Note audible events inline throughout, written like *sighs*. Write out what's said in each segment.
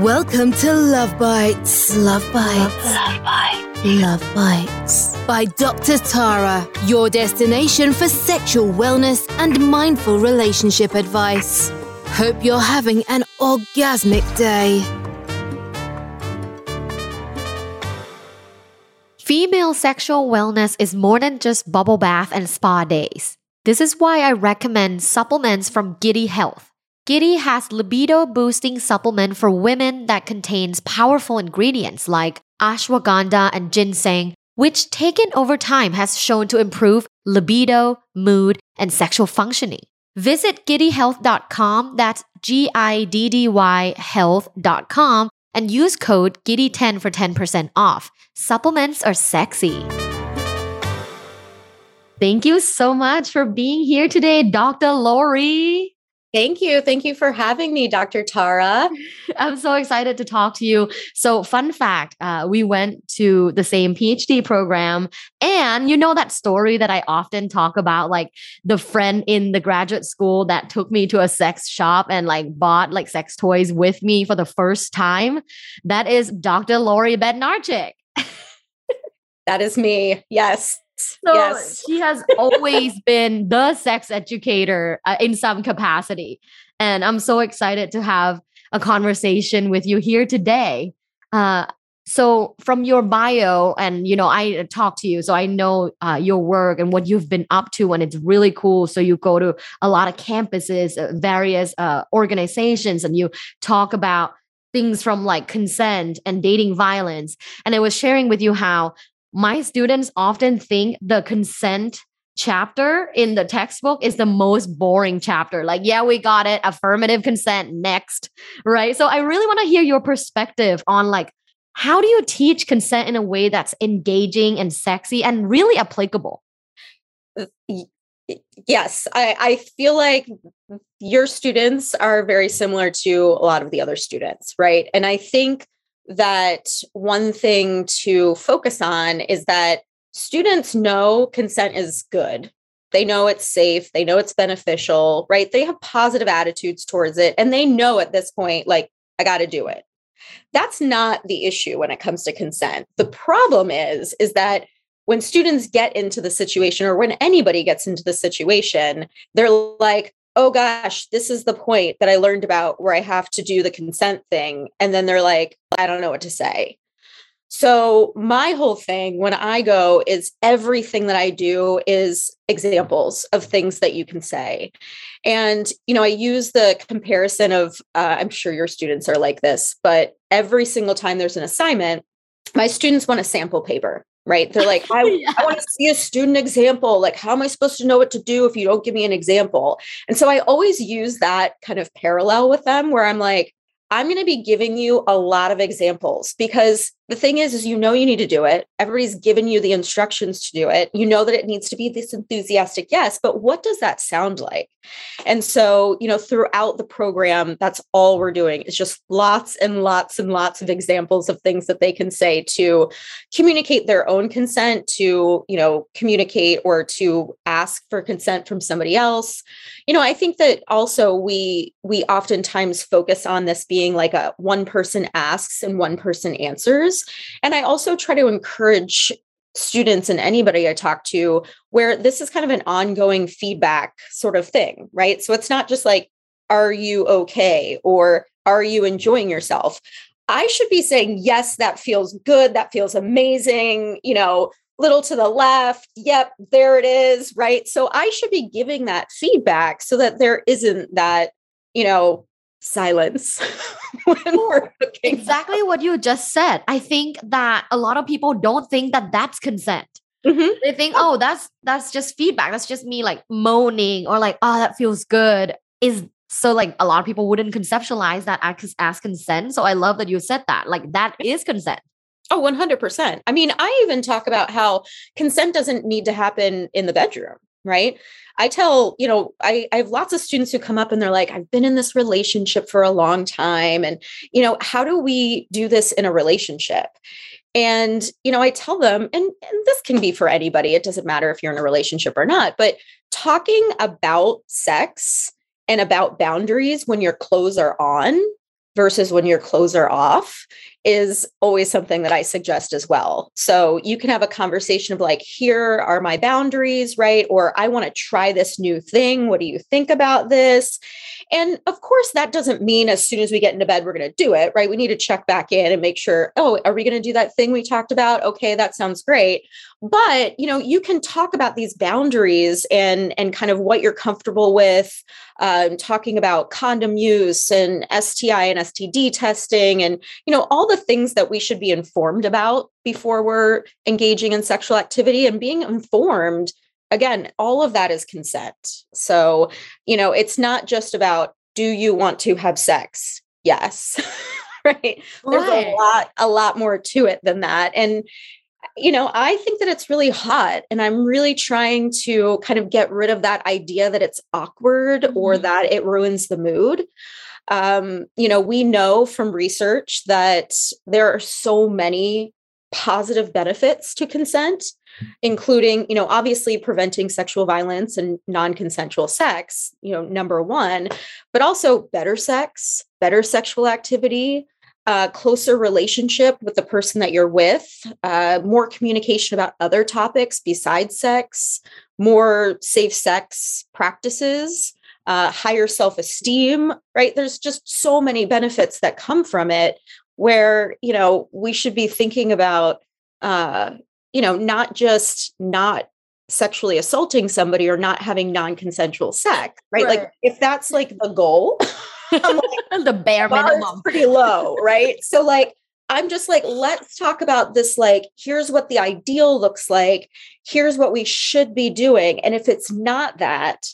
Welcome to Luvbites. Love Bites. Luvbites. Love Bites. By Dr. Tara, your destination for sexual wellness and mindful relationship advice. Hope you're having an orgasmic day. Female sexual wellness is more than just bubble bath and spa days. This is why I recommend supplements from Giddy Health. Giddy has libido boosting supplement for women that contains powerful ingredients like ashwagandha and ginseng, which taken over time has shown to improve libido, mood, and sexual functioning. Visit giddyhealth.com, that's G I D D Y health.com, and use code GIDDY10 for 10% off. Supplements are sexy. Thank you so much for being here today, Dr. Lori. Thank you. Thank you for having me, Dr. Tara. *laughs* I'm so excited to talk to you. So, fun fact uh, we went to the same PhD program. And you know that story that I often talk about, like the friend in the graduate school that took me to a sex shop and like bought like sex toys with me for the first time? That is Dr. Lori Bednarchik. *laughs* that is me. Yes. So yes. she has always been the sex educator uh, in some capacity. And I'm so excited to have a conversation with you here today. Uh, so from your bio and you know i talk to you so i know uh, your work and what you've been up to and it's really cool so you go to a lot of campuses uh, various uh, organizations and you talk about things from like consent and dating violence and i was sharing with you how my students often think the consent chapter in the textbook is the most boring chapter. Like, yeah, we got it. Affirmative consent next. Right. So I really want to hear your perspective on like, how do you teach consent in a way that's engaging and sexy and really applicable? Uh, yes, I, I feel like your students are very similar to a lot of the other students, right? And I think that one thing to focus on is that students know consent is good. They know it's safe, they know it's beneficial, right? They have positive attitudes towards it, and they know at this point, like, I got to do it. That's not the issue when it comes to consent. The problem is, is that when students get into the situation or when anybody gets into the situation, they're like, oh gosh, this is the point that I learned about where I have to do the consent thing. And then they're like, I don't know what to say. So, my whole thing when I go is everything that I do is examples of things that you can say. And, you know, I use the comparison of, uh, I'm sure your students are like this, but every single time there's an assignment, my students want a sample paper right? They're like, I, *laughs* yeah. I want to see a student example. Like, how am I supposed to know what to do if you don't give me an example? And so I always use that kind of parallel with them where I'm like, I'm going to be giving you a lot of examples because the thing is is you know you need to do it. Everybody's given you the instructions to do it. You know that it needs to be this enthusiastic yes but what does that sound like? And so you know throughout the program that's all we're doing is just lots and lots and lots of examples of things that they can say to communicate their own consent to you know communicate or to ask for consent from somebody else. You know i think that also we we oftentimes focus on this being like a one person asks and one person answers and I also try to encourage students and anybody I talk to where this is kind of an ongoing feedback sort of thing, right? So it's not just like, are you okay? Or are you enjoying yourself? I should be saying, yes, that feels good. That feels amazing. You know, little to the left. Yep, there it is. Right. So I should be giving that feedback so that there isn't that, you know, silence *laughs* when we're cooking. Exactly what you just said. I think that a lot of people don't think that that's consent. Mm-hmm. They think, oh, that's that's just feedback. That's just me like moaning or like, oh, that feels good. Is so like a lot of people wouldn't conceptualize that as, as consent. So I love that you said that. Like that is consent. Oh, 100%. I mean, I even talk about how consent doesn't need to happen in the bedroom, right? I tell, you know, I, I have lots of students who come up and they're like, I've been in this relationship for a long time. And, you know, how do we do this in a relationship? And, you know, I tell them, and, and this can be for anybody, it doesn't matter if you're in a relationship or not, but talking about sex and about boundaries when your clothes are on versus when your clothes are off is always something that I suggest as well. So you can have a conversation of like, here are my boundaries, right? Or I want to try this new thing. What do you think about this? And of course, that doesn't mean as soon as we get into bed, we're going to do it, right? We need to check back in and make sure, oh, are we going to do that thing we talked about? Okay, that sounds great. But, you know, you can talk about these boundaries and, and kind of what you're comfortable with, um, talking about condom use and STI and STD testing and, you know, all the things that we should be informed about before we're engaging in sexual activity and being informed again, all of that is consent. So, you know, it's not just about do you want to have sex? Yes. *laughs* right? There's a lot a lot more to it than that. And you know, I think that it's really hot and I'm really trying to kind of get rid of that idea that it's awkward mm-hmm. or that it ruins the mood. Um, you know, we know from research that there are so many positive benefits to consent including you know obviously preventing sexual violence and non-consensual sex you know number one but also better sex better sexual activity a closer relationship with the person that you're with uh, more communication about other topics besides sex more safe sex practices uh, higher self-esteem right there's just so many benefits that come from it where you know we should be thinking about uh, you know, not just not sexually assaulting somebody or not having non-consensual sex, right? right. Like if that's like the goal, *laughs* like, *laughs* the bare minimum, pretty low, right? So like I'm just like, let's talk about this. Like, here's what the ideal looks like. Here's what we should be doing. And if it's not that,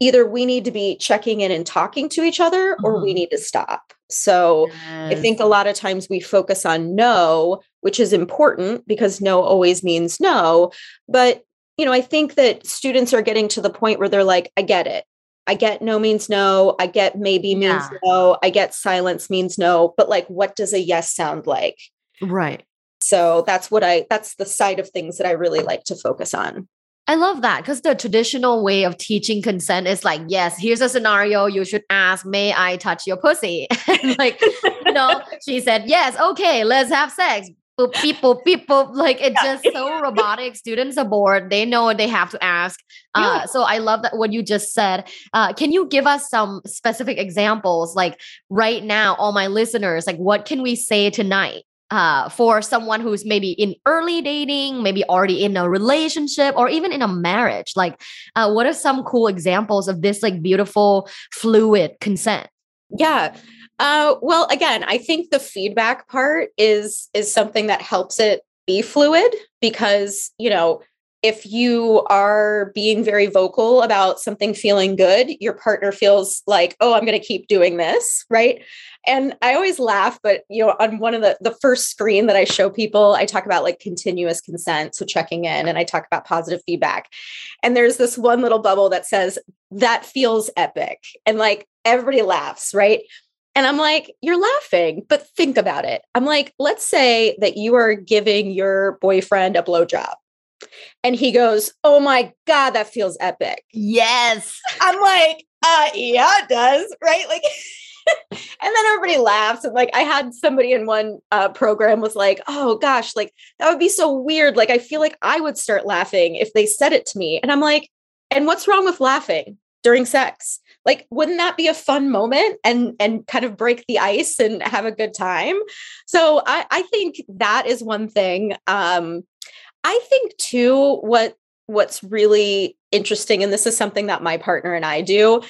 either we need to be checking in and talking to each other or mm-hmm. we need to stop. So yes. I think a lot of times we focus on no, which is important because no always means no. But, you know, I think that students are getting to the point where they're like, I get it. I get no means no. I get maybe means yeah. no. I get silence means no. But like, what does a yes sound like? Right. So that's what I, that's the side of things that I really like to focus on. I love that because the traditional way of teaching consent is like, yes, here's a scenario. You should ask, may I touch your pussy? *laughs* like, you know, she said, yes, okay, let's have sex. Boop, beep, boop, beep, boop. Like it's yeah. just so robotic. Students are bored. They know they have to ask. Uh, yeah. So I love that what you just said. Uh, can you give us some specific examples? Like right now, all my listeners, like what can we say tonight uh, for someone who's maybe in early dating, maybe already in a relationship, or even in a marriage? Like, uh, what are some cool examples of this like beautiful fluid consent? Yeah. Uh, well, again, I think the feedback part is is something that helps it be fluid because you know if you are being very vocal about something feeling good, your partner feels like, oh, I'm going to keep doing this, right? And I always laugh, but you know, on one of the the first screen that I show people, I talk about like continuous consent, so checking in, and I talk about positive feedback. And there's this one little bubble that says that feels epic, and like everybody laughs, right? And I'm like, you're laughing, but think about it. I'm like, let's say that you are giving your boyfriend a blowjob and he goes, Oh my God, that feels epic. Yes. I'm like, uh, yeah, it does. Right. Like, *laughs* and then everybody laughs. And like, I had somebody in one uh, program was like, Oh gosh, like that would be so weird. Like, I feel like I would start laughing if they said it to me. And I'm like, And what's wrong with laughing during sex? Like, wouldn't that be a fun moment and and kind of break the ice and have a good time? So I, I think that is one thing. Um, I think too what what's really interesting and this is something that my partner and I do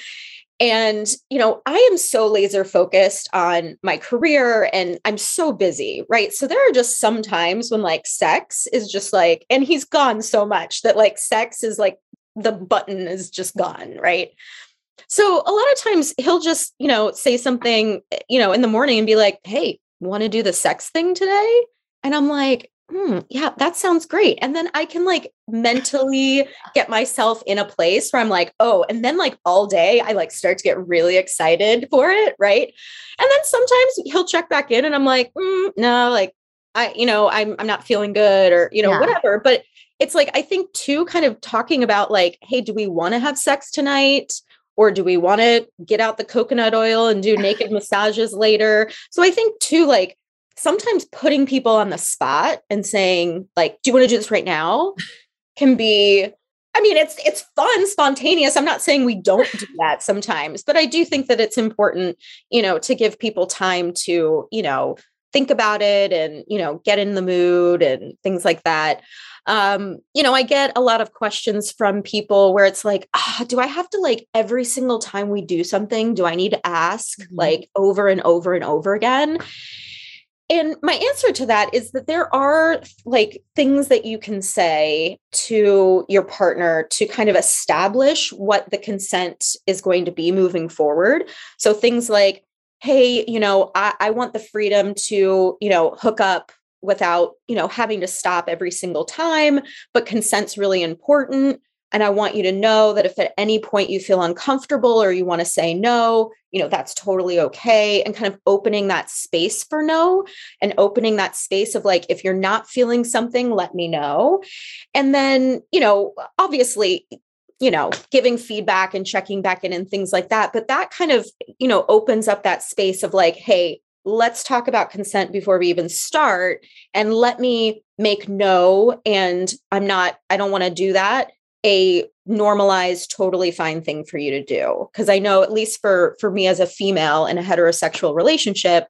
and you know I am so laser focused on my career and I'm so busy right? So there are just some times when like sex is just like and he's gone so much that like sex is like the button is just gone right? So a lot of times he'll just you know say something eh, you know in the morning and be like hey want to do the sex thing today? And I'm like hmm, yeah, that sounds great. And then I can like mentally *laughs* get myself in a place where I'm like, oh, and then like all day I like start to get really excited for it. Right. And then sometimes he'll check back in and I'm like, mm, no, like I, you know, I'm, I'm not feeling good or, you know, yeah. whatever. But it's like, I think too, kind of talking about like, hey, do we want to have sex tonight? or do we want to get out the coconut oil and do naked massages later so i think too like sometimes putting people on the spot and saying like do you want to do this right now can be I mean, it's it's fun, spontaneous. I'm not saying we don't do *laughs* that sometimes, but I do think that it's important, you know, to give people time to, you know, think about it and, you know, get in the mood and things like that. Um, you know, I get a lot of questions from people where it's like, ah, do I have to like every single time we do something, do I need to ask mm-hmm. like over and over and over again? And my answer to that is that there are like things that you can say to your partner to kind of establish what the consent is going to be moving forward. So things like, hey, you know, I, I want the freedom to, you know, hook up without, you know, having to stop every single time, but consent's really important. And I want you to know that if at any point you feel uncomfortable or you want to say no, you know, that's totally okay. And kind of opening that space for no and opening that space of like, if you're not feeling something, let me know. And then, you know, obviously, you know, giving feedback and checking back in and things like that. But that kind of, you know, opens up that space of like, hey, let's talk about consent before we even start and let me make no and i'm not i don't want to do that a normalized totally fine thing for you to do. Because i know at least for for me as a female in a heterosexual relationship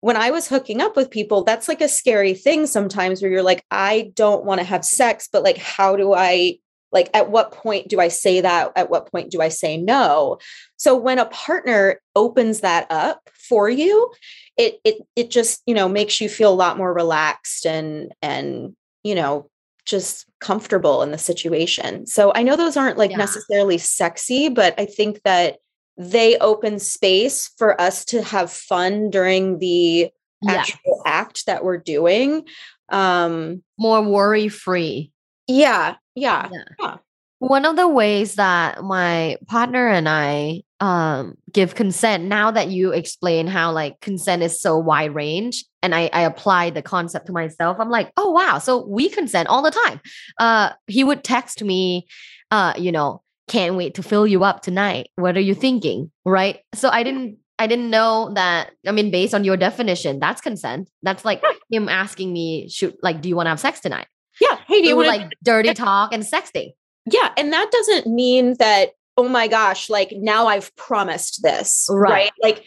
when i was hooking up with people that's like a scary thing sometimes where you're like i don't want to have sex but like how do i like at what point do i say that? At what point do i say no? So when a partner opens that up for you it it it just you know makes you feel a lot more relaxed and and you know just comfortable in the situation. So I know those aren't like yeah. necessarily sexy, but I think that they open space for us to have fun during the actual act that we're doing. Um more worry free. Yeah, yeah. Yeah. yeah. One of the ways that my partner and I um give consent now that you explain how like consent is so wide range and I, I apply the concept to myself i'm like oh wow so we consent all the time. Uh he would text me uh you know can't wait to fill you up tonight. What are you thinking? Right? So i didn't i didn't know that i mean based on your definition that's consent. That's like him asking me shoot like do you want to have sex tonight? Yeah. Hey do you want like *laughs* dirty talk and sexting. Yeah and that doesn't mean that oh my gosh, like now I've promised this, right? right? Like,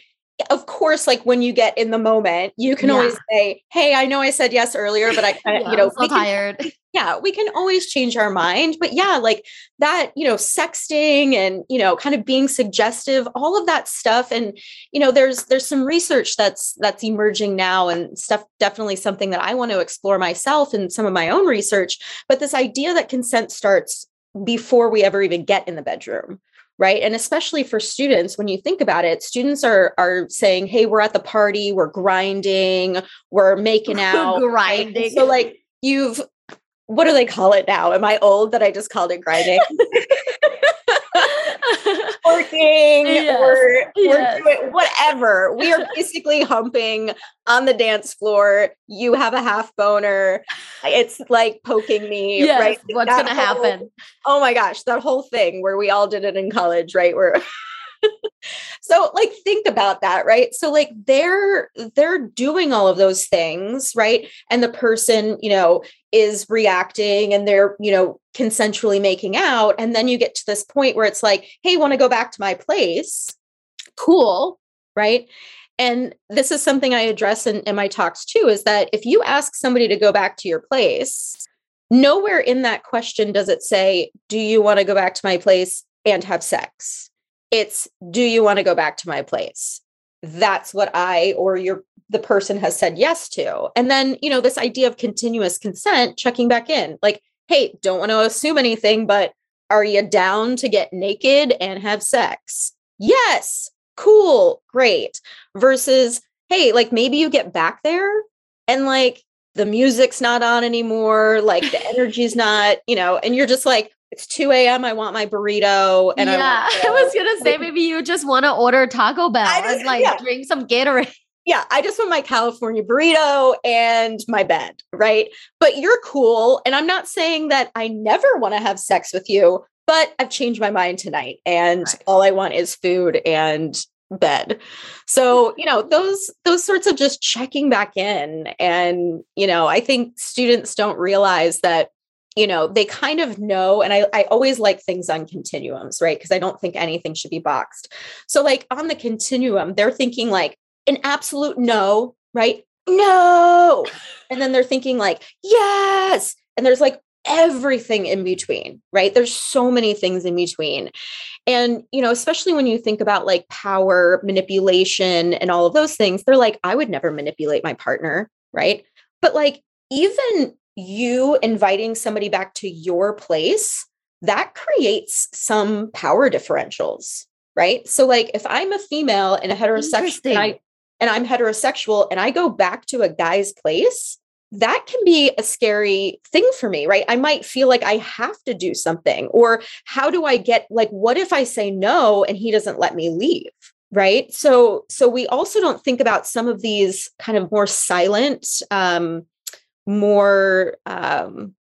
of course, like when you get in the moment, you can yeah. always say, Hey, I know I said yes earlier, but I *laughs* kind of, yeah, you know, so tired. Can, yeah, we can always change our mind. But yeah, like that, you know, sexting and, you know, kind of being suggestive, all of that stuff. And, you know, there's there's some research that's that's emerging now and stuff definitely something that I want to explore myself and some of my own research. But this idea that consent starts before we ever even get in the bedroom right? And especially for students when you think about it students are are saying hey we're at the party we're grinding we're making *laughs* out grinding. so like you've what do they call it now? Am i old that i just called it grinding *laughs* *laughs* working yes. or yes. doing whatever. We are *laughs* basically humping on the dance floor. You have a half boner. It's like poking me. Yes. Right. What's gonna whole, happen? Oh my gosh, that whole thing where we all did it in college, right? Where *laughs* so like think about that right so like they're they're doing all of those things right and the person you know is reacting and they're you know consensually making out and then you get to this point where it's like hey want to go back to my place? Cool right? And this is something i address in, in my talks too is that if you ask somebody to go back to your place nowhere in that question does it say do you want to go back to my place and have sex? It's do you want to go back to my place? That's what I or your the person has said yes to. And then, you know, this idea of continuous consent, checking back in. Like, hey, don't want to assume anything, but are you down to get naked and have sex? Yes. Cool. Great. Versus, hey, like maybe you get back there and like the music's not on anymore, like the *laughs* energy's not, you know, and you're just like, it's 2 a.m. I want my burrito. And yeah, I, *laughs* I was gonna say maybe you just want to order Taco Bell just, and like yeah. drink some Gatorade. Yeah, I just want my California burrito and my bed, right? But you're cool. And I'm not saying that I never want to have sex with you, but I've changed my mind tonight and right. all I want is food and bed. Mm. So, you know, those those sorts of just checking back in and, you know, I think students don't realize that you know they kind of know and I, I always like things on continuums right because i don't think anything should be boxed so like on the continuum they're thinking like an absolute no right? No! And then they're thinking like yes! And there's like everything in between right? There's so many things in between. And you know especially when you think about like power manipulation and all of those things they're like i would never manipulate my partner right? But like even you inviting somebody back to your place that creates some power differentials right? So like if i'm a female and a heterosexual I, and i'm heterosexual and i go back to a guy's place that can be a scary thing for me, right? I might feel like I have to do something. Or how do I get, like, what if I say no and he doesn't let me leave? Right. So, so we also don't think about some of these kind of more silent, um, more, um,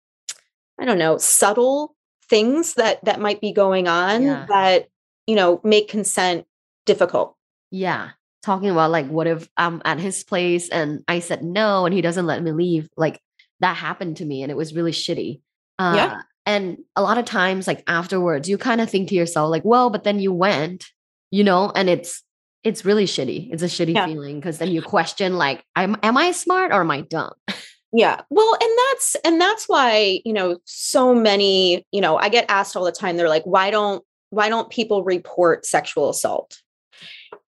I don't know, subtle things that that might be going on yeah. that you know make consent difficult. Yeah talking about like what if I'm at his place and I said no and he doesn't let me leave like that happened to me and it was really shitty. Uh, yeah. and a lot of times like afterwards you kind of think to yourself like well but then you went you know and it's it's really shitty. It's a shitty yeah. feeling because then you question like am, am I smart or am I dumb? Yeah. Well and that's and that's why you know so many you know I get asked all the time they're like why don't why don't people report sexual assault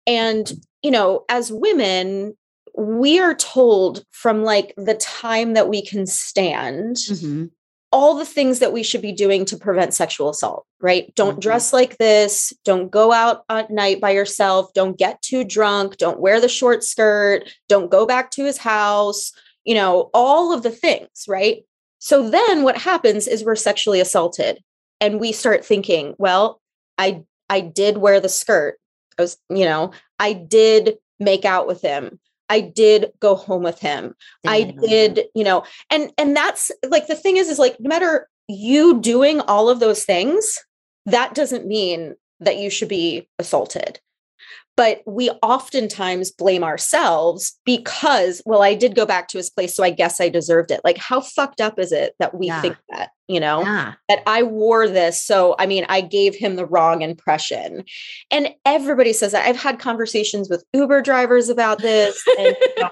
and you know, as women, we are told from like the time that we can stand mm-hmm. all the things that we should be doing to prevent sexual assault, right? Don't mm-hmm. dress like this. Don't go out at night by yourself. Don't get too drunk. Don't wear the short skirt. Don't go back to his house. You know, all of the things, right? So then what happens is we're sexually assaulted and we start thinking, well, I I did wear the skirt. I was, you know, I did make out with him. I did go home with him. I did, you know, and and that's like the thing is is like no matter you doing all of those things, that doesn't mean that you should be assaulted but we oftentimes blame ourselves because well i did go back to his place so i guess i deserved it like how fucked up is it that we yeah. think that you know yeah. that i wore this so i mean i gave him the wrong impression. And everybody says that. I've had conversations with uber drivers about this and *laughs*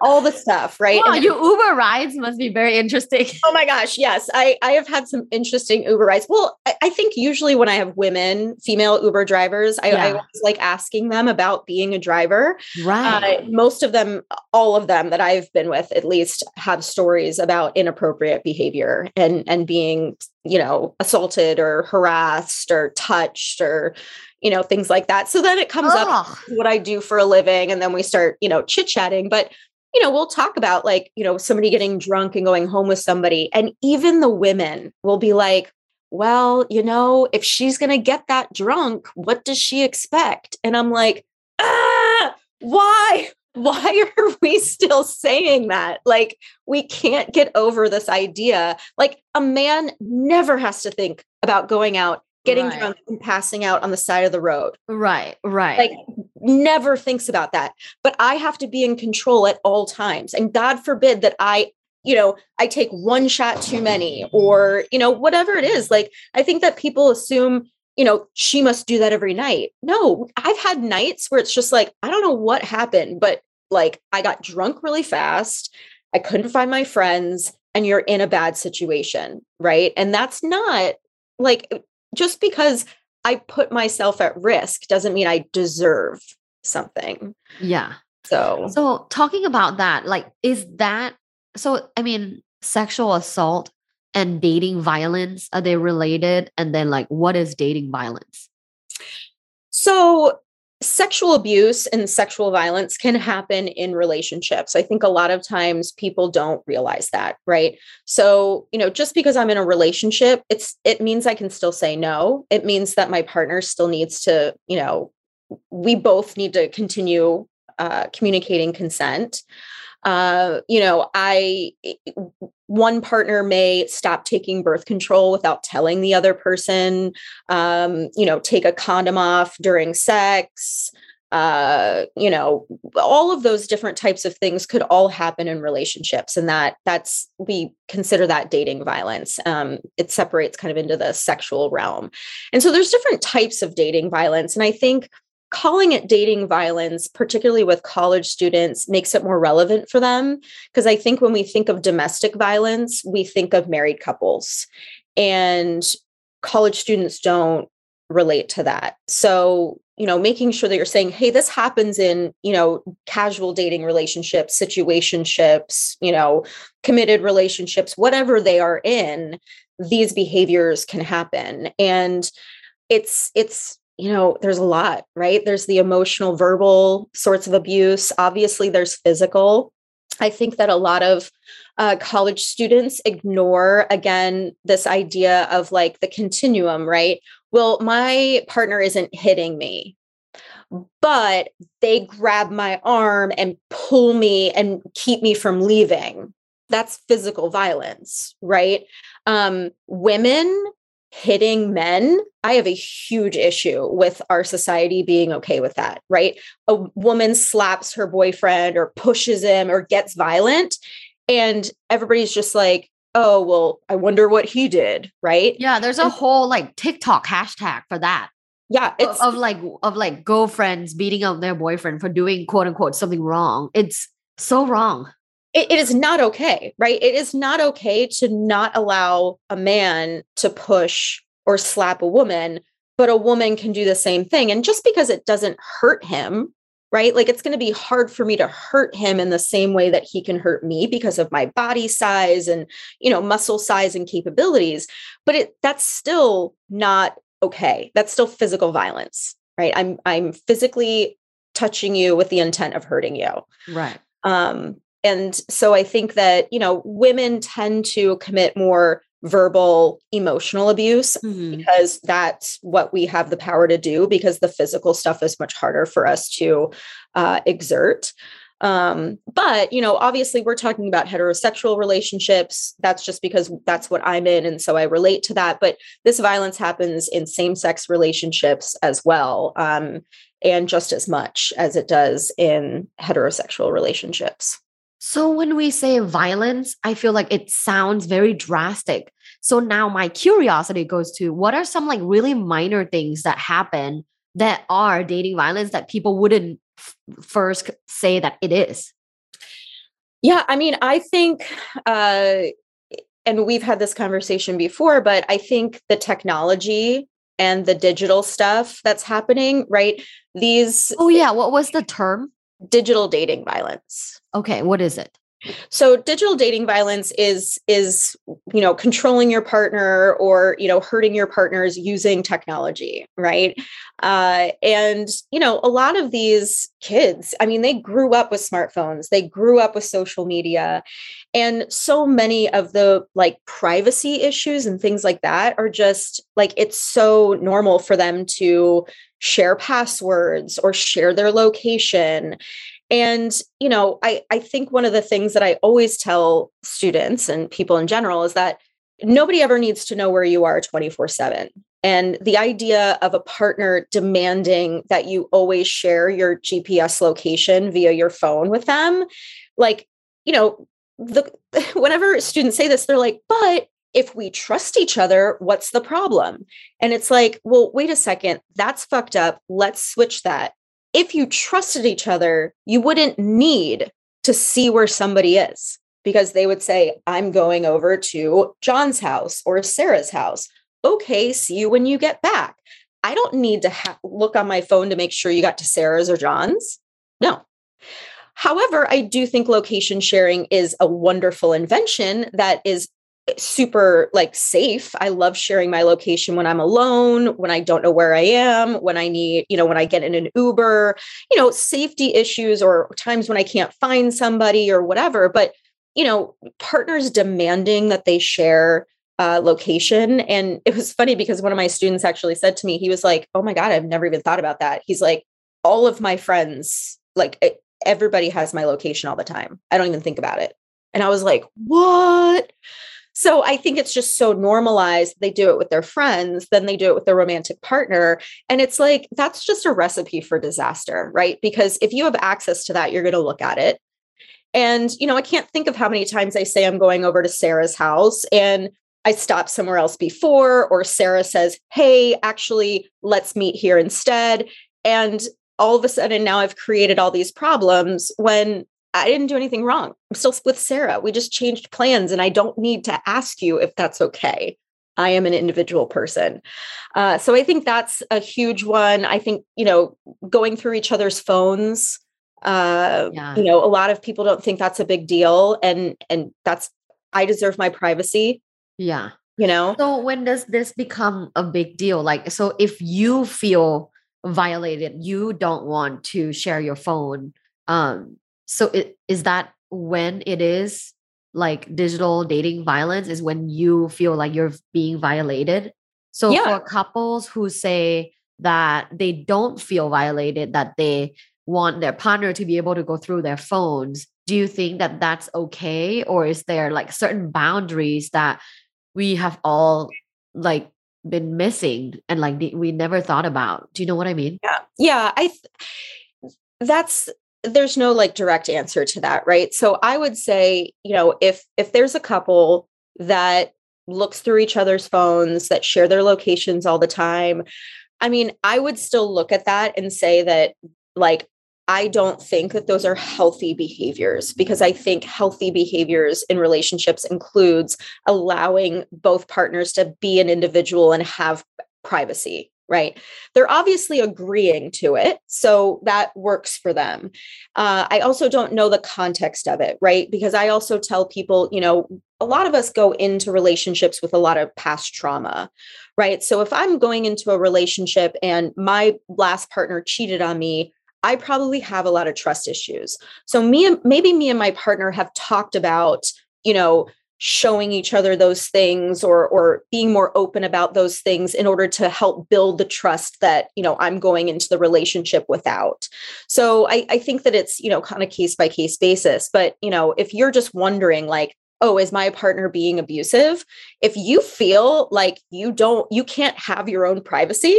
all the stuff right? Wow, and, your uber rides must be very interesting. Oh my gosh yes. I i have had some interesting uber rides. Well i, I think usually when i have women female uber drivers I, yeah. I always like asking them about being a driver. Right. uh, most of them all of them that i've been with at least have stories about inappropriate behavior and and being you know assaulted or harassed or touched or you know things like that. So then it comes oh. up what i do for a living and then we start you know chit chatting but you know we'll talk about like you know somebody getting drunk and going home with somebody and even the women will be like well you know if she's going to get that drunk what does she expect? And i'm like ah why why *laughs* are we still saying that? Like, we can't get over this idea. Like, a man never has to think about going out, getting right. drunk, and passing out on the side of the road. Right, right. Like, never thinks about that. But I have to be in control at all times. And God forbid that I you know, I take one shot too many or, you know, whatever it is. Like, I think that people assume, you know, she must do that every night. No, I've had nights where it's just like, I don't know what happened, but like I got drunk really fast. I couldn't find my friends, and you're in a bad situation. Right. And that's not like uh, just because I put myself at risk doesn't mean I deserve something. Yeah. So, so talking about that, like, is that so? I mean, sexual assault and dating violence are they related and then like what is dating violence so sexual abuse and sexual violence can happen in relationships. I think a lot of times people don't realize that, right? So, you know, just because I'm in a relationship, it's it means I can still say no. It means that my partner still needs to, you know, we both need to continue uh, communicating consent. Uh, you know, I one partner may stop taking birth control without telling the other person. Um, you know, take a condom off during sex. Uh, you know, all of those different types of things could all happen in relationships, and that that's we consider that dating violence. Um, it separates kind of into the sexual realm, and so there's different types of dating violence, and I think calling it dating violence, particularly with college students, makes it more relevant for them. Because I think when we think of domestic violence, we think of married couples, and college students don't relate to that. So, you know, making sure that you're saying, hey, this happens in, you know, casual dating relationships, situationships, you know, committed relationships, whatever they are in, these behaviors can happen. And it's, it's, you know, there's a lot, right? There's the emotional, verbal sorts of abuse. Obviously, there's physical. I think that a lot of uh, college students ignore, again, this idea of like the continuum, right? Well, my partner isn't hitting me, but they grab my arm and pull me and keep me from leaving. That's physical violence, right? Um, women hitting men, I have a huge issue with our society being okay with that, right? A woman slaps her boyfriend or pushes him or gets violent, and everybody's just like, oh, well, I wonder what he did, right? Yeah, there's a and, whole like TikTok hashtag for that. Yeah, it's of, of like of like girlfriends beating up their boyfriend for doing quote unquote something wrong. It's so wrong it, it is not okay, right? It is not okay to not allow a man to push or slap a woman, but a woman can do the same thing. And just because it doesn't hurt him, right? Like it's going to be hard for me to hurt him in the same way that he can hurt me because of my body size and, you know, muscle size and capabilities. But it that's still not okay. That's still physical violence, right? I'm I'm physically touching you with the intent of hurting you. Right. Um, and so I think that, you know, women tend to commit more verbal emotional abuse mm-hmm. because that's what we have the power to do because the physical stuff is much harder for us to uh, exert. Um, but you know obviously we're talking about heterosexual relationships. That's just because that's what i'm in and so i relate to that. But this violence happens in same-sex relationships as well um, and just as much as it does in heterosexual relationships so when we say violence, I feel like it sounds very drastic. So now my curiosity goes to what are some like really minor things that happen that are dating violence that people wouldn't f- first say that it is? Yeah, I mean, I think uh and we've had this conversation before, but I think the technology and the digital stuff that's happening, right? These Oh yeah, what was the term? digital dating violence. Okay, what is it? So digital dating violence is is you know controlling your partner or you know hurting your partners using technology, right? Uh, and you know a lot of these kids, I mean, they grew up with smartphones, they grew up with social media, and so many of the like privacy issues and things like that are just like it's so normal for them to share passwords or share their location and you know i i think one of the things that i always tell students and people in general is that nobody ever needs to know where you are 24/7 and the idea of a partner demanding that you always share your GPS location via your phone with them like you know the *laughs* whenever students say this they're like but if we trust each other, what's the problem? And it's like, well, wait a second, that's fucked up. Let's switch that. If you trusted each other, you wouldn't need to see where somebody is because they would say, I'm going over to John's house or Sarah's house. Okay, see you when you get back. I don't need to ha- look on my phone to make sure you got to Sarah's or John's. No. However, I do think location sharing is a wonderful invention that is super like safe. I love sharing my location when I'm alone, when I don't know where I am, when I need, you know, when I get in an Uber, you know, safety issues or times when I can't find somebody or whatever. But, you know, partners demanding that they share uh, location. And it was funny because one of my students actually said to me, he was like, Oh my God, I've never even thought about that. He's like, all of my friends, like everybody has my location all the time. I don't even think about it. And I was like, what? So I think it's just so normalized. They do it with their friends, then they do it with their romantic partner. And it's like, that's just a recipe for disaster, right? Because if you have access to that, you're going to look at it. And, you know, I can't think of how many times I say I'm going over to Sarah's house and I stop somewhere else before, or Sarah says, Hey, actually, let's meet here instead. And all of a sudden, now I've created all these problems when I didn't do anything wrong. I'm still with Sarah. We just changed plans, and I don't need to ask you if that's okay. I am an individual person. Uh, so I think that's a huge one. I think, you know, going through each other's phones, uh, yeah. you know, a lot of people don't think that's a big deal. And, and that's, I deserve my privacy. Yeah. You know? So when does this become a big deal? Like, so if you feel violated, you don't want to share your phone. Um, so it, is that when it is like digital dating violence is when you feel like you're being violated. So yeah. for couples who say that they don't feel violated, that they want their partner to be able to go through their phones, do you think that that's okay? Or is there like certain boundaries that we have all like been missing and like we never thought about? Do you know what I mean? Yeah. Yeah. I, th- that's there's no like direct answer to that right? So i would say you know if if there's a couple that looks through each other's phones that share their locations all the time i mean i would still look at that and say that like I don't think that those are healthy behaviors because I think healthy behaviors in relationships includes allowing both partners to be an individual and have privacy, right? They're obviously agreeing to it. So that works for them. Uh, I also don't know the context of it, right? Because I also tell people, you know, a lot of us go into relationships with a lot of past trauma, right? So if I'm going into a relationship and my last partner cheated on me, I probably have a lot of trust issues. So me and maybe me and my partner have talked about, you know, showing each other those things or or being more open about those things in order to help build the trust that you know i'm going into the relationship without. So i, I think that it's you know kind of case by case basis. But you know if you're just wondering like oh is my partner being abusive? If you feel like you don't you can't have your own privacy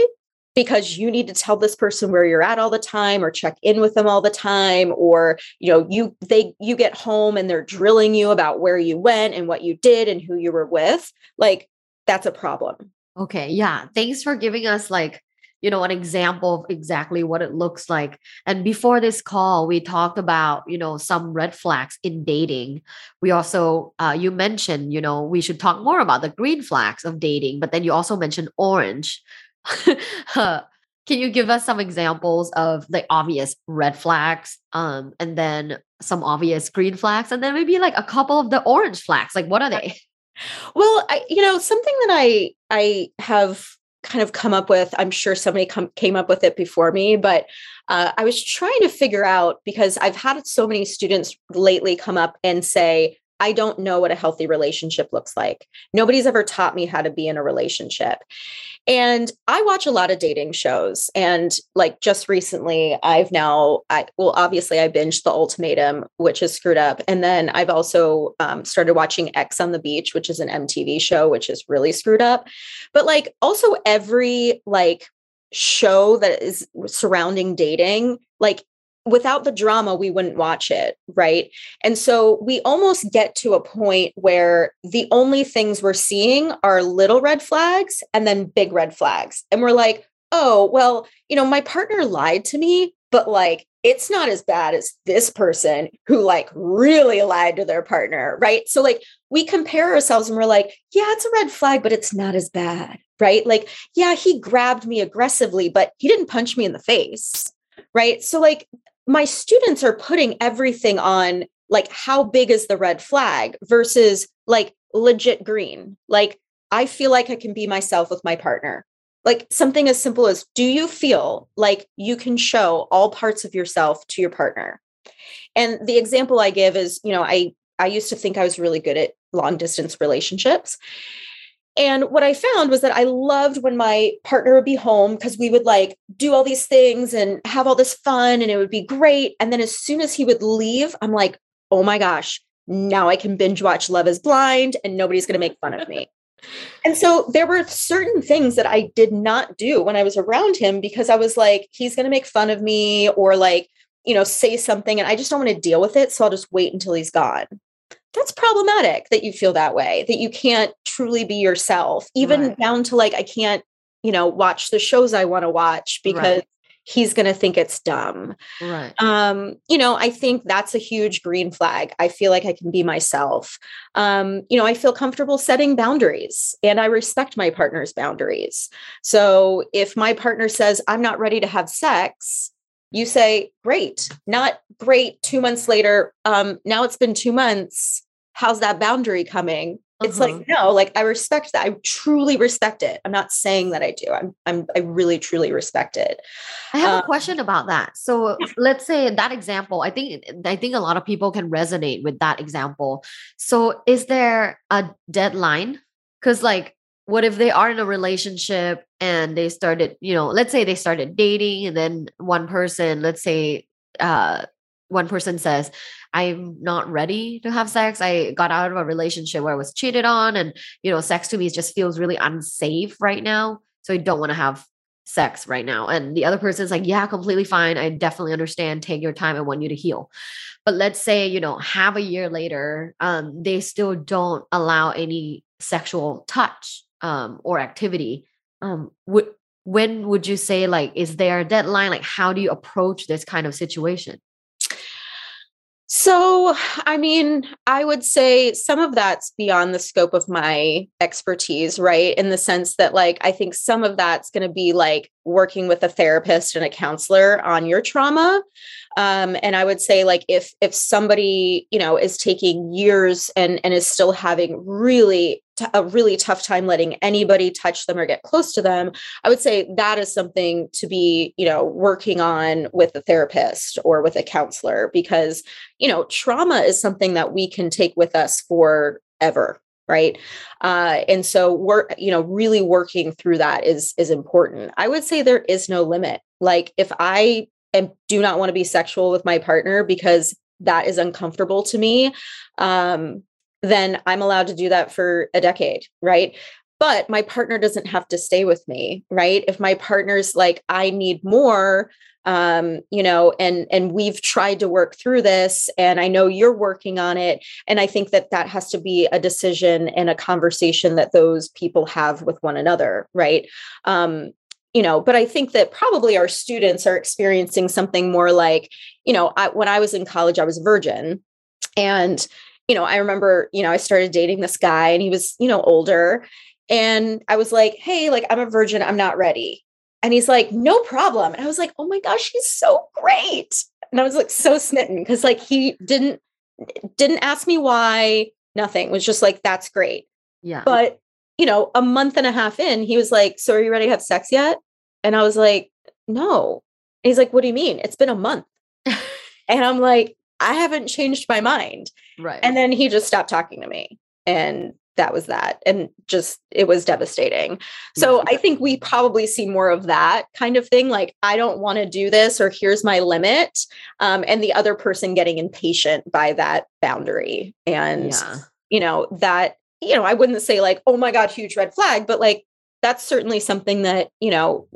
because you need to tell this person where you're at all the time or check in with them all the time or you know you they you get home and they're drilling you about where you went and what you did and who you were with like that's a problem. Okay yeah thanks for giving us like you know an example of exactly what it looks like. And before this call we talked about you know some red flags in dating. We also uh, you mentioned you know we should talk more about the green flags of dating but then you also mentioned orange *laughs* Can you give us some examples of the obvious red flags um, and then some obvious green flags and then maybe like a couple of the orange flags? Like what are they? Well, I, you know, something that I I have kind of come up with. I'm sure somebody come, came up with it before me, but uh, I was trying to figure out because I've had so many students lately come up and say, I don't know what a healthy relationship looks like. Nobody's ever taught me how to be in a relationship. And I watch a lot of dating shows. And like just recently, I've now, I well, obviously, I binged The Ultimatum, which is screwed up. And then I've also um, started watching Ex on the Beach, which is an MTV show, which is really screwed up. But like also every like show that is surrounding dating, like without the drama, we wouldn't watch it. Right. And so we almost get to a point where the only things we're seeing are little red flags and then big red flags. And we're like, oh, well, you know, my partner lied to me, but like, it's not as bad as this person who like really lied to their partner. Right. So, like, we compare ourselves and we're like, yeah, it's a red flag, but it's not as bad. Right. Like, yeah, he grabbed me aggressively, but he didn't punch me in the face right so like my students are putting everything on like how big is the red flag versus like legit green. Like I feel like I can be myself with my partner. Like something as simple as do you feel like you can show all parts of yourself to your partner? And the example I give is, you know, I I used to think I was really good at long distance relationships. And what I found was that I loved when my partner would be home because we would like do all these things and have all this fun and it would be great. And then as soon as he would leave, I'm like, oh my gosh, now I can binge watch Love is Blind and nobody's going to make fun of me. And so there were certain things that I did not do when I was around him because I was like, he's going to make fun of me or like, you know, say something and I just don't want to deal with it. So I'll just wait until he's gone that's problematic that you feel that way that you can't truly be yourself even right. down to like i can't you know watch the shows i want to watch because right. he's going to think it's dumb. Right. Um you know i think that's a huge green flag. I feel like i can be myself. Um you know i feel comfortable setting boundaries and i respect my partner's boundaries. So if my partner says i'm not ready to have sex you say great not great two months later um now it's been two months how's that boundary coming? It's uh-huh. like no like i respect that. I truly respect it. I'm not saying that i do. I'm, I'm i really truly respect it. I have um, a question about that. So let's say that example i think i think a lot of people can resonate with that example. So is there a deadline? Because like what if they are in a relationship and they started you know let's say they started dating and then one person let's say uh one person says I'm not ready to have sex. I got out of a relationship where I was cheated on, and you know, sex to me just feels really unsafe right now. So I don't want to have sex right now. And the other person's like, yeah, completely fine. I definitely understand. Take your time. I want you to heal. But let's say, you know, half a year later, um, they still don't allow any sexual touch um, or activity. Um, w- when would you say, like, is there a deadline? Like, how do you approach this kind of situation? So, I mean, I would say some of that's beyond the scope of my expertise, right? In the sense that, like, I think some of that's going to be like working with a therapist and a counselor on your trauma. Um, and I would say, like, if if somebody you know is taking years and and is still having really t- a really tough time letting anybody touch them or get close to them, I would say that is something to be, you know, working on with a therapist or with a counselor because, you know, trauma is something that we can take with us forever right? Uh, and so we're you know really working through that is is important. I would say there is no limit. Like if i am, do not want to be sexual with my partner because that is uncomfortable to me um, then I'm allowed to do that for a decade, right? But my partner doesn't have to stay with me, right? If my partner's like, I need more, um, you know, and and we've tried to work through this, and I know you're working on it, and I think that that has to be a decision and a conversation that those people have with one another, right? Um, you know but i think that probably our students are experiencing something more like you know I, when i was in college i was a virgin and you know, I remember, you know, I started dating this guy and he was, you know, older. And I was like, hey, like, I'm a virgin, I'm not ready. And he's like, no problem. And I was like, oh my gosh, he's so great. And I was like so smitten because like he didn't didn't ask me why, nothing. was just like, that's great. Yeah. But you know, a month and a half in, he was like, So are you ready to have sex yet? And I was like, No. And he's like, What do you mean? It's been a month. *laughs* and I'm like, I haven't changed my mind. Right. And then he just stopped talking to me. And that was that. And just, it was devastating. So I think we probably see more of that kind of thing. Like, I don't want to do this, or here's my limit. Um, and the other person getting impatient by that boundary. And, yeah. you know, that, you know, I wouldn't say like, oh my God, huge red flag, but like, that's certainly something that, you know,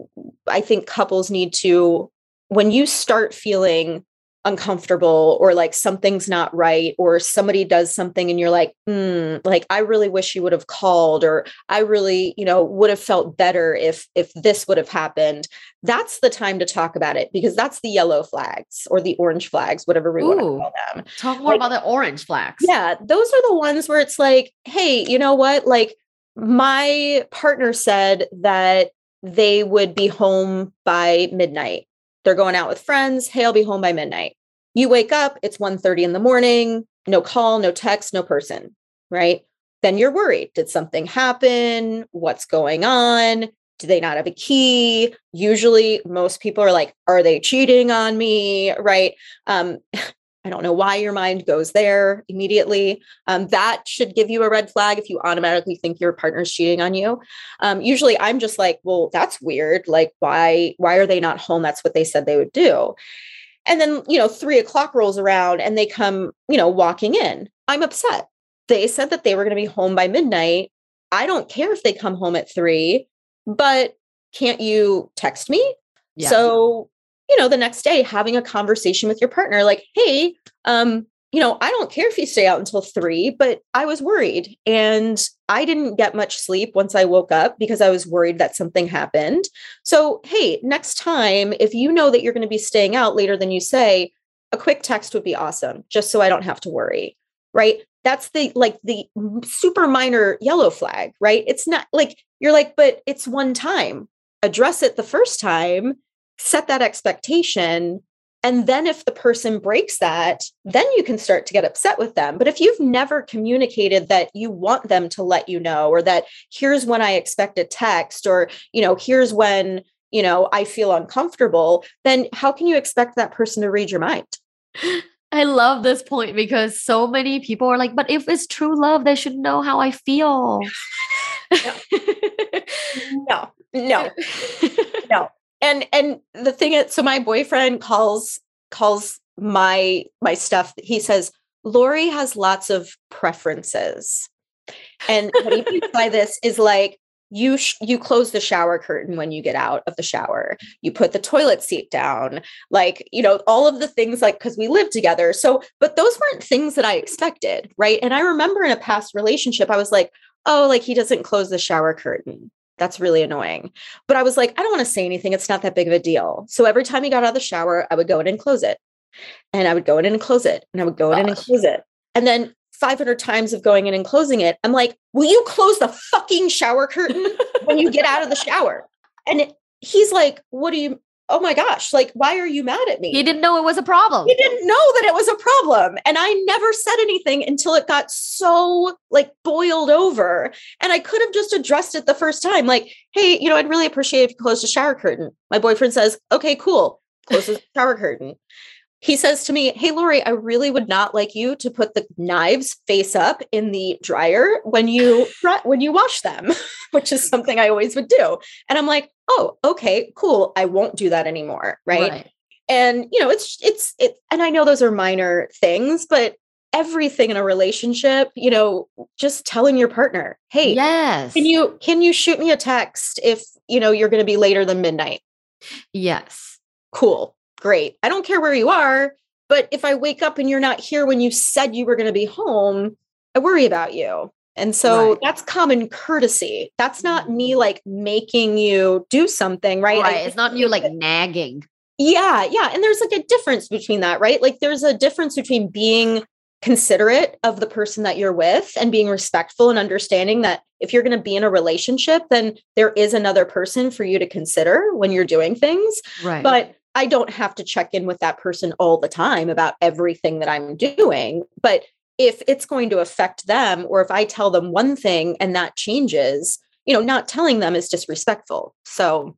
I think couples need to, when you start feeling uncomfortable or like something's not right or somebody does something and you're like mm, like i really wish you would have called or i really you know would have felt better if if this would have happened. That's the time to talk about it because that's the yellow flags or the orange flags whatever we Ooh, want to call them. talk more like, about the orange flags. Yeah those are the ones where it's like hey you know what? Like my partner said that they would be home by midnight. They're going out with friends. Hey, I'll be home by midnight. You wake up, it's 1:30 in the morning, no call, no text, no person, right? Then you're worried. Did something happen? What's going on? Do they not have a key? Usually most people are like, are they cheating on me? Right. Um, *laughs* I don't know why your mind goes there immediately. Um, that should give you a red flag if you automatically think your partner's cheating on you. Um, usually, I'm just like, well, that's weird. Like, why? Why are they not home? That's what they said they would do. And then, you know, three o'clock rolls around and they come, you know, walking in. I'm upset. They said that they were going to be home by midnight. I don't care if they come home at three, but can't you text me? Yeah. So, you know, the next day having a conversation with your partner, like, hey, um, you know, I don't care if you stay out until three, but I was worried and I didn't get much sleep once I woke up because I was worried that something happened. So, hey, next time, if you know that you're going to be staying out later than you say, a quick text would be awesome, just so I don't have to worry. Right. That's the like the super minor yellow flag, right? It's not like you're like, but it's one time. Address it the first time, set that expectation and then if the person breaks that, then you can start to get upset with them. But if you've never communicated that you want them to let you know, or that here's when I expect a text, or, you know, here's when, you know, I feel uncomfortable, then how can you expect that person to read your mind? I love this point because so many people are like, but if it's true love, they should know how I feel. *laughs* no, no, no *laughs* and and the thing is so my boyfriend calls calls my my stuff. He says lori has lots of preferences. And what he means by this is like you sh- you close the shower curtain when you get out of the shower. You put the toilet seat down. Like you know all of the things like because we live together. So but those weren't things that i expected right? And i remember in a past relationship i was like oh like he doesn't close the shower curtain that's really annoying. But I was like, I don't want to say anything. It's not that big of a deal. So every time he got out of the shower, I would go in and close it. And I would go in and close it. And I would go in and close it. And then 500 times of going in and closing it, I'm like, will you close the fucking shower curtain when you get out of the shower? And it, he's like, what do you, oh my gosh, like, why are you mad at me? He didn't know it was a problem. He didn't know that it was a problem. And I never said anything until it got so like boiled over. And I could have just addressed it the first time. Like, hey, you know, I'd really appreciate if you closed the shower curtain. My boyfriend says, okay, cool. Closes the shower curtain he says to me, Hey, Lori, I really would not like you to put the knives face up in the dryer when you *laughs* when you wash them, *laughs* which is something I always would do. And I'm like, Oh, okay, cool. I won't do that anymore. Right. right. And you know, it's it's it, and I know those are minor things, but everything in a relationship, you know, just telling your partner, hey, yes, can you can you shoot me a text if you know you're gonna be later than midnight? Yes. Cool great. I don't care where you are, but if I wake up and you're not here when you said you were going to be home, I worry about you. And so right. that's common courtesy. That's not me mm-hmm. like making you do something, right? Right. it's not you like *laughs* nagging. Yeah. Yeah. And there's like a difference between that, right? Like there's a difference between being considerate of the person that you're with and being respectful and understanding that if you're going to be in a relationship, then there is another person for you to consider when you're doing things. Right. But I don't have to check in with that person all the time about everything that I'm doing. But if it's going to affect them, or if I tell them one thing and that changes, you know, not telling them is disrespectful. So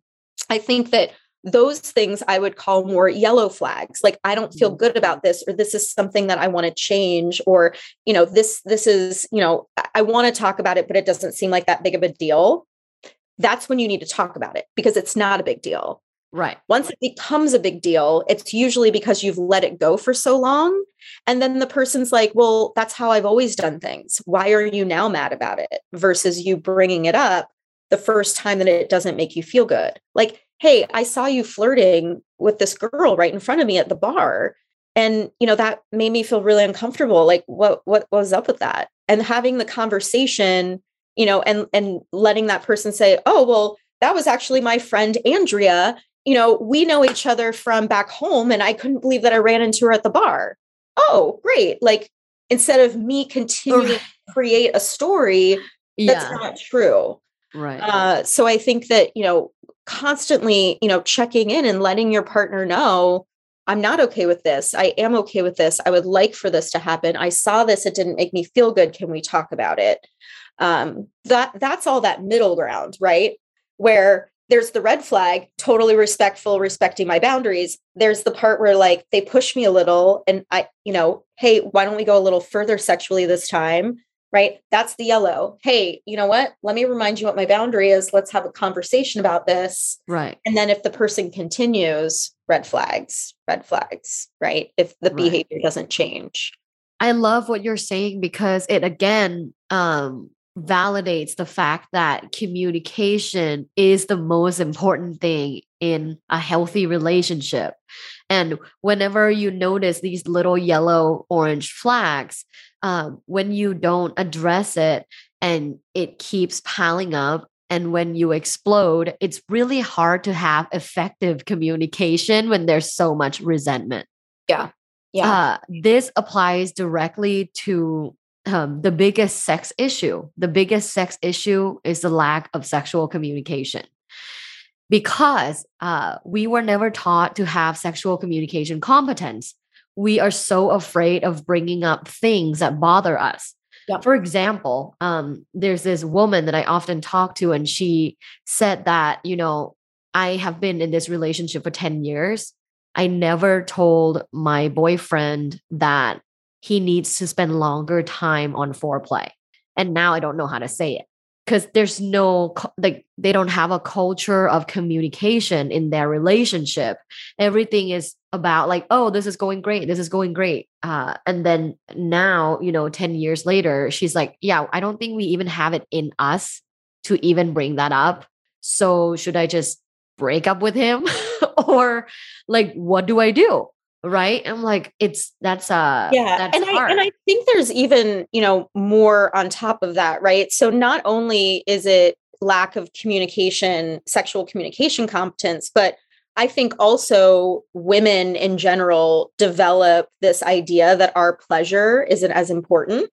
I think that those things I would call more yellow flags. Like I don't feel mm-hmm. good about this, or this is something that I want to change, or you know, this this is you know, I want to talk about it, but it doesn't seem like that big of a deal. That's when you need to talk about it because it's not a big deal. Right. Once it becomes a big deal, it's usually because you've let it go for so long. And then the person's like, well, that's how I've always done things. Why are you now mad about it? Versus you bringing it up the first time that it doesn't make you feel good. Like, hey, I saw you flirting with this girl right in front of me at the bar. And, you know, that made me feel really uncomfortable. Like, what, what was up with that? And having the conversation, you know, and, and letting that person say, oh, well, that was actually my friend Andrea you know, we know each other from back home, and I couldn't believe that I ran into her at the bar. Oh, great. Like, instead of me continuing to create a story that's yeah. not true. Right. Uh, so I think that, you know, constantly, you know, checking in and letting your partner know, I'm not okay with this. I am okay with this. I would like for this to happen. I saw this. It didn't make me feel good. Can we talk about it? Um, that that's all that middle ground, right? Where there's the red flag, totally respectful, respecting my boundaries. There's the part where like they push me a little and I, you know, hey, why don't we go a little further sexually this time? Right. That's the yellow. Hey, you know what? Let me remind you what my boundary is. Let's have a conversation about this. Right. And then if the person continues, red flags, red flags, right? If the right. behavior doesn't change. I love what you're saying because it again um validates the fact that communication is the most important thing in a healthy relationship. And whenever you notice these little yellow orange flags, um, when you don't address it and it keeps piling up, and when you explode, it's really hard to have effective communication when there's so much resentment. Yeah. Yeah. Uh, this applies directly to um, the biggest sex issue. The biggest sex issue is the lack of sexual communication. Because uh, we were never taught to have sexual communication competence, we are so afraid of bringing up things that bother us. Yep. For example, um, there's this woman that I often talk to, and she said that, you know, I have been in this relationship for 10 years. I never told my boyfriend that he needs to spend longer time on foreplay. And now I don't know how to say it because there's no like they don't have a culture of communication in their relationship everything is about like oh this is going great this is going great uh, and then now you know 10 years later she's like yeah i don't think we even have it in us to even bring that up so should i just break up with him *laughs* or like what do i do right? I'm like it's that's uh yeah that's and hard. i and i think there's even you know more on top of that right? So not only is it lack of communication sexual communication competence but i think also women in general develop this idea that our pleasure isn't as important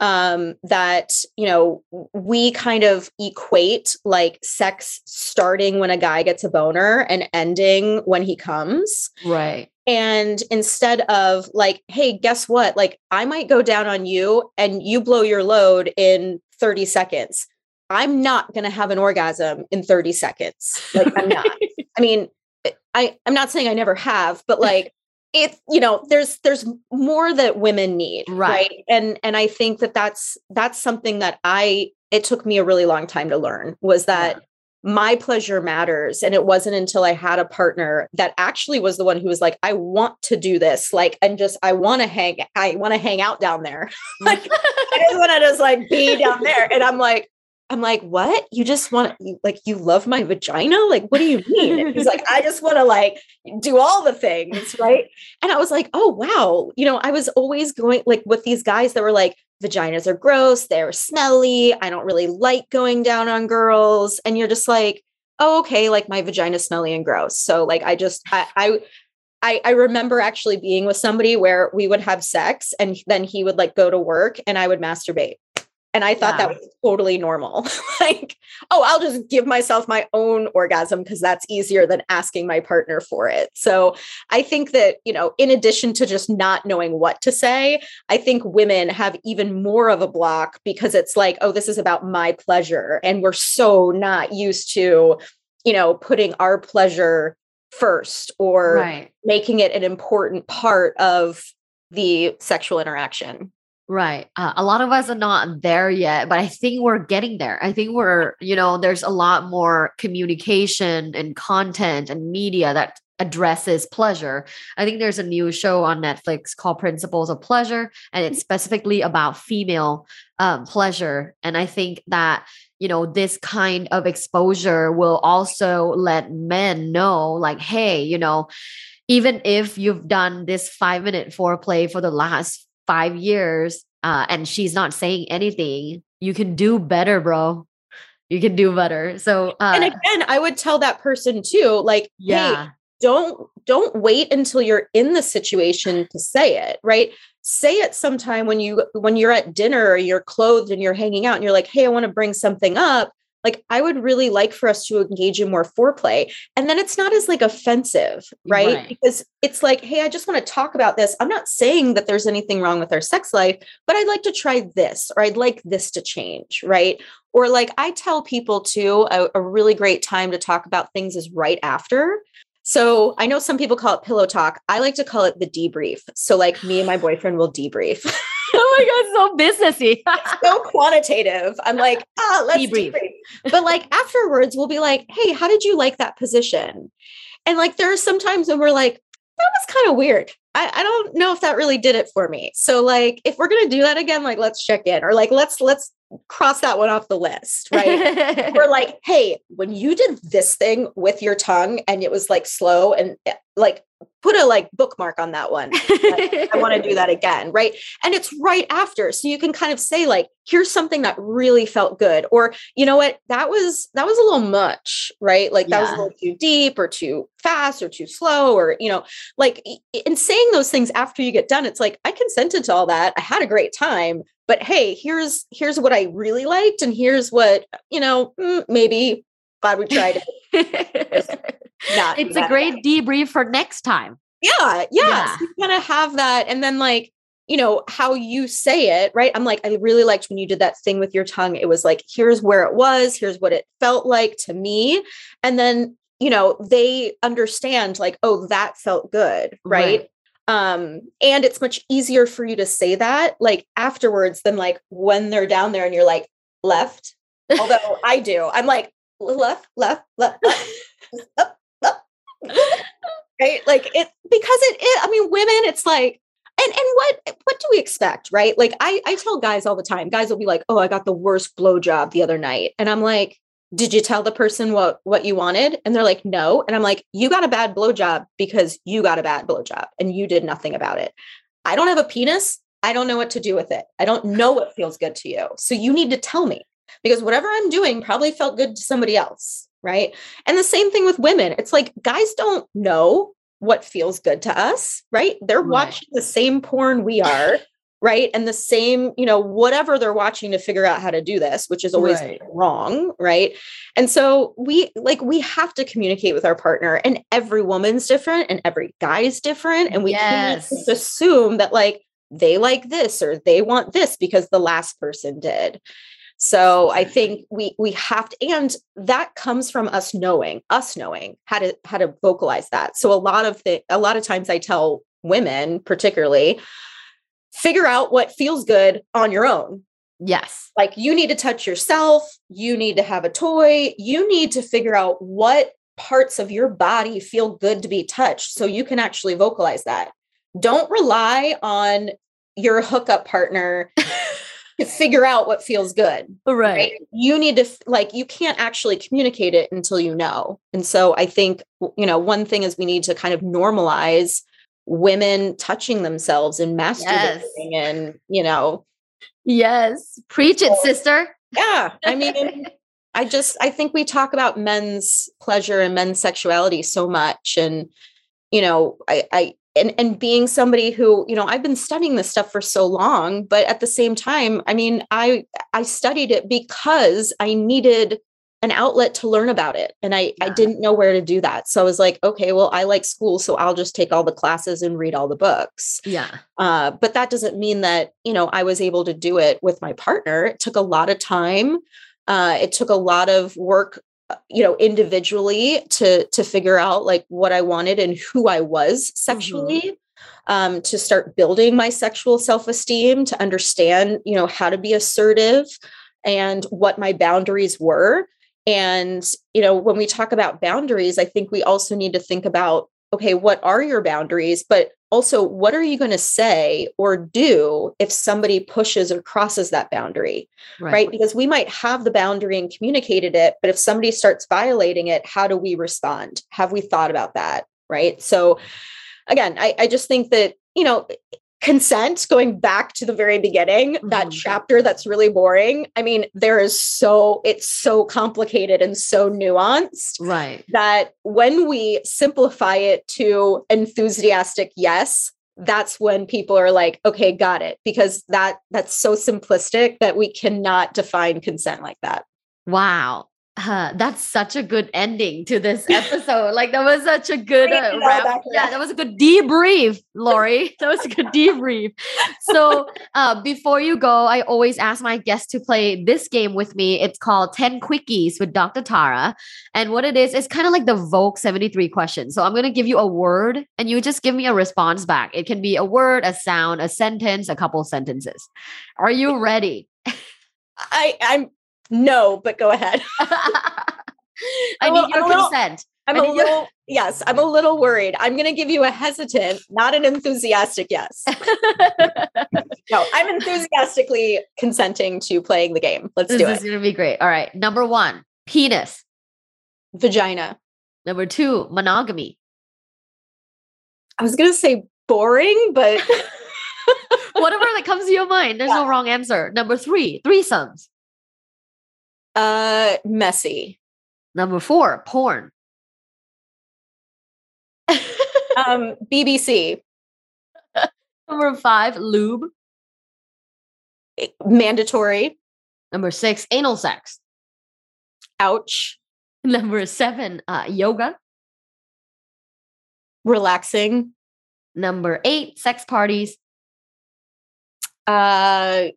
um, that you know we kind of equate like sex starting when a guy gets a boner and ending when he comes. Right and instead of like hey guess what? Like i might go down on you and you blow your load in 30 seconds. I'm not going to have an orgasm in 30 seconds. Like i'm not. *laughs* I mean eh, i i'm not saying i never have but like it you know there's there's more that women need right. right? And and i think that that's that's something that i it took me a really long time to learn was that yeah. My pleasure matters. And it wasn't until i had a partner that actually was the one who was like i want to do this like and just i want to hang i want to hang out down there. *laughs* Like i just want to just like be down there. And i'm like I'm like, what? You just want you like you love my vagina? Like, what do you mean? He's like, I just want to like do all the things, right? And I was like, oh wow. You know, I was always going like with these guys that were like, vaginas are gross, they're smelly. I don't really like going down on girls. And you're just like, oh, okay, like my vagina's smelly and gross. So like I just I, I I, I remember actually being with somebody where we would have sex and then he would like go to work and I would masturbate. And I thought yeah. that was totally normal. *laughs* like, oh, I'll just give myself my own orgasm because that's easier than asking my partner for it. So I think that, you know, in addition to just not knowing what to say, I think women have even more of a block because it's like, oh, this is about my pleasure. And we're so not used to, you know, putting our pleasure first or right. making it an important part of the sexual interaction. Right. Uh, a lot of us are not there yet, but I think we're getting there. I think we're, you know, there's a lot more communication and content and media that addresses pleasure. I think there's a new show on Netflix called Principles of Pleasure, and it's specifically about female um, pleasure. And I think that, you know, this kind of exposure will also let men know, like, hey, you know, even if you've done this five minute foreplay for the last five years uh, and she's not saying anything, you can do better, bro. You can do better. So, uh, and again, I would tell that person too, like, yeah. hey, don't don't wait until you're in the situation *sighs* to say it, right? Say it sometime when you when you're at dinner or you're clothed and you're hanging out and you're like, hey, I want to bring something up like I would really like for us to engage in more foreplay. And then it's not as like offensive, right? right. Because it's like, hey, I just want to talk about this. I'm not saying that there's anything wrong with our sex life, but I'd like to try this or I'd like this to change, right? Or like I tell people too, a, a really great time to talk about things is right after. So I know some people call it pillow talk. I like to call it the debrief. So like me and my *sighs* boyfriend will debrief. *laughs* oh my god, so businessy. *laughs* so quantitative. I'm like, ah, let's debrief. debrief. But like afterwards, we'll be like, hey, how did you like that position? And like there are some times when we're like, that was kind of weird. I, I don't know if that really did it for me. So like if we're gonna do that again, like let's check in or like let's let's cross that one off the list, *laughs* right? We're like, hey, when you did this thing with your tongue and it was like slow and eh, like put a like bookmark on that one. I, I want to do that again, right? And it's right after. So you can kind of say like, here's something that really felt good or you know what, that was that was a little much, right? Like that yeah. was a little too deep or too fast or too slow or you know, like in saying those things after you get done, it's like I consented to all that. I had a great time, but hey here's here's what i really liked and here's what you know mm, maybe glad we tried it. *laughs* It's a great debrief for next time. Yeah yeah, yeah. So you kind of have that and then like you know how you say it right? I'm like i really liked when you did that thing with your tongue. It was like here's where it was here's what it felt like to me and then you know they understand like oh that felt good right, right um and it's much easier for you to say that like afterwards than like when they're down there and you're like left. *laughs* Although i do. I'm like left left left, left. Up, up. right? Like it because it, it i mean women it's like and and what what do we expect right? Like i i tell guys all the time guys will be like oh i got the worst blow job the other night. And i'm like did you tell the person what what you wanted? And they're like no. And i'm like you got a bad blowjob because you got a bad blowjob and you did nothing about it. I don't have a penis. I don't know what to do with it. I don't know what feels good to you. So you need to tell me because whatever i'm doing probably felt good to somebody else right? And the same thing with women. It's like guys don't know what feels good to us right? They're right. watching the same porn we are right? And the same you know whatever they're watching to figure out how to do this which is always right. wrong right? And so we like we have to communicate with our partner and every woman's different and every guy's different and we yes. can't assume that like they like this or they want this because the last person did. So i think we we have to and that comes from us knowing us knowing how to how to vocalize that. So a lot of the a lot of times i tell women particularly figure out what feels good on your own. Yes. Like you need to touch yourself, you need to have a toy, you need to figure out what parts of your body feel good to be touched so you can actually vocalize that. Don't rely on your hookup partner *laughs* to figure out what feels good. Right. right. You need to like you can't actually communicate it until you know. And so I think you know one thing is we need to kind of normalize women touching themselves and masturbating yes. and you know yes preach it sister yeah i mean *laughs* i just i think we talk about men's pleasure and men's sexuality so much and you know i i and and being somebody who you know i've been studying this stuff for so long but at the same time i mean i i studied it because i needed an outlet to learn about it and i yeah. i didn't know where to do that. So i was like okay well i like school so i'll just take all the classes and read all the books. Yeah. Uh, but that doesn't mean that you know i was able to do it with my partner. It took a lot of time. Uh, it took a lot of work uh, you know individually to to figure out like what i wanted and who i was sexually mm-hmm. Um, to start building my sexual self-esteem to understand you know how to be assertive and what my boundaries were and, you know, when we talk about boundaries, I think we also need to think about okay, what are your boundaries? But also, what are you going to say or do if somebody pushes or crosses that boundary? Right. right. Because we might have the boundary and communicated it, but if somebody starts violating it, how do we respond? Have we thought about that? Right. So, again, I, I just think that, you know, consent going back to the very beginning mm-hmm. that chapter that's really boring. I mean there is so it's so complicated and so nuanced right. that when we simplify it to enthusiastic yes that's when people are like okay got it because that that's so simplistic that we cannot define consent like that. Wow uh, that's such a good ending to this episode. like that was such a good uh, wrap. Yeah, that was a good debrief, Lori. *laughs* that was a good debrief. So uh, before you go, I always ask my guests to play this game with me. It's called 10 Quickies with Dr. Tara. And what it is, it's kind of like the Vogue 73 question. So I'm going to give you a word and you just give me a response back. It can be a word, a sound, a sentence, a couple sentences. Are you ready? I, I'm no, but go ahead. *laughs* I need your consent. I'm a little, yes, I'm a little worried. I'm going to give you a hesitant, not an enthusiastic yes. *laughs* no, I'm enthusiastically consenting to playing the game. Let's this do it. This is going to be great. All right. Number one, penis. Vagina. Number two, monogamy. I was going to say boring, but *laughs* whatever that comes to your mind, there's yeah. no wrong answer. Number three, threesomes. Uh, messy. Number four, porn. um, BBC. *laughs* Number five, lube. Mandatory. Number six, anal sex. Ouch. *laughs* Number seven, uh, yoga. Relaxing. Number eight, sex parties. Uh,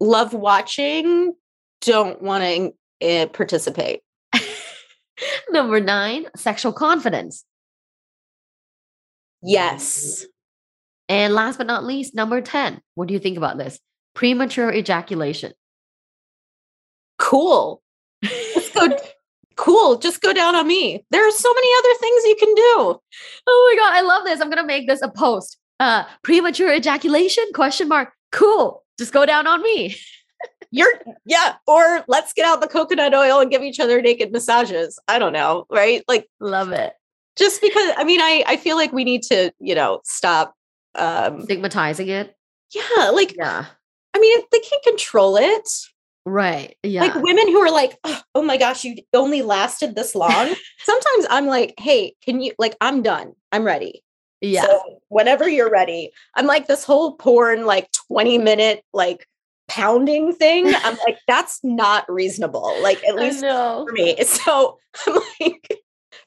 love watching don't want to uh, eh, participate. *laughs* Number nine, sexual confidence. Yes. And last but not least, number 10. What do you think about this? Premature ejaculation. Cool. Let's go. cool. Just go down on me. There are so many other things you can do. Oh my God. I love this. I'm going to make this a post. Uh, premature ejaculation? Question mark. Cool. Just go down on me. *laughs* You're yeah, or let's get out the coconut oil and give each other naked massages. I don't know, right? Like love it. Just because I mean I I feel like we need to, you know, stop um stigmatizing it. Yeah, like yeah. I mean, they can't control it. Right. Yeah. Like women who are like, oh, oh my gosh, you only lasted this long. *laughs* Sometimes I'm like, hey, can you like I'm done. I'm ready. Yeah. So whenever you're ready. I'm like this whole porn, like 20 minute, like pounding thing. I'm *laughs* like, that's not reasonable. Like, at least for me. *laughs* So I'm like,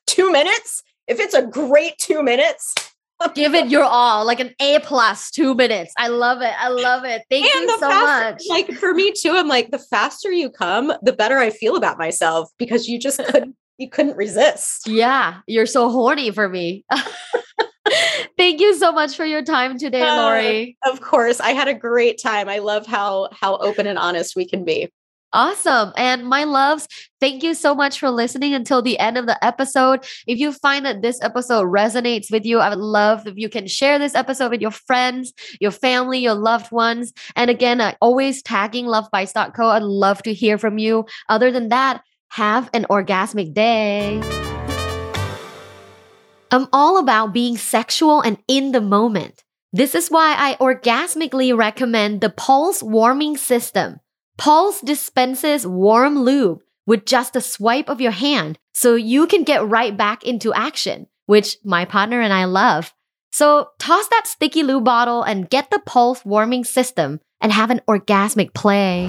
two minutes. If it's a great two minutes, *laughs* give it your all, like an A plus two minutes. I love it. I love it. Thank and you so faster, much. Like for me too, I'm like, the faster you come, the better I feel about myself because you just couldn't you couldn't resist. Yeah, you're so horny for me. *laughs* Thank you so much for your time today, uh, Lori. Of course, I had a great time. I love how how open and honest we can be. Awesome. And my loves, thank you so much for listening until the end of the episode. If you find that this episode resonates with you, I would love if you can share this episode with your friends, your family, your loved ones. And again, uh, always tagging Luvbites.co. I'd love to hear from you. Other than that, have an orgasmic day. I'm all about being sexual and in the moment. This is why I orgasmically recommend the Pulse Warming System. Pulse dispenses warm lube with just a swipe of your hand so you can get right back into action, which my partner and I love. So toss that sticky lube bottle and get the Pulse Warming System and have an orgasmic play.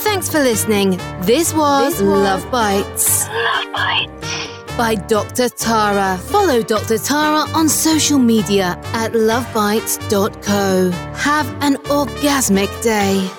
Thanks for listening. This was, this was Luvbites. Love Bites by Dr. Tara. Follow Dr. Tara on social media at Luvbites.co. Have an orgasmic day.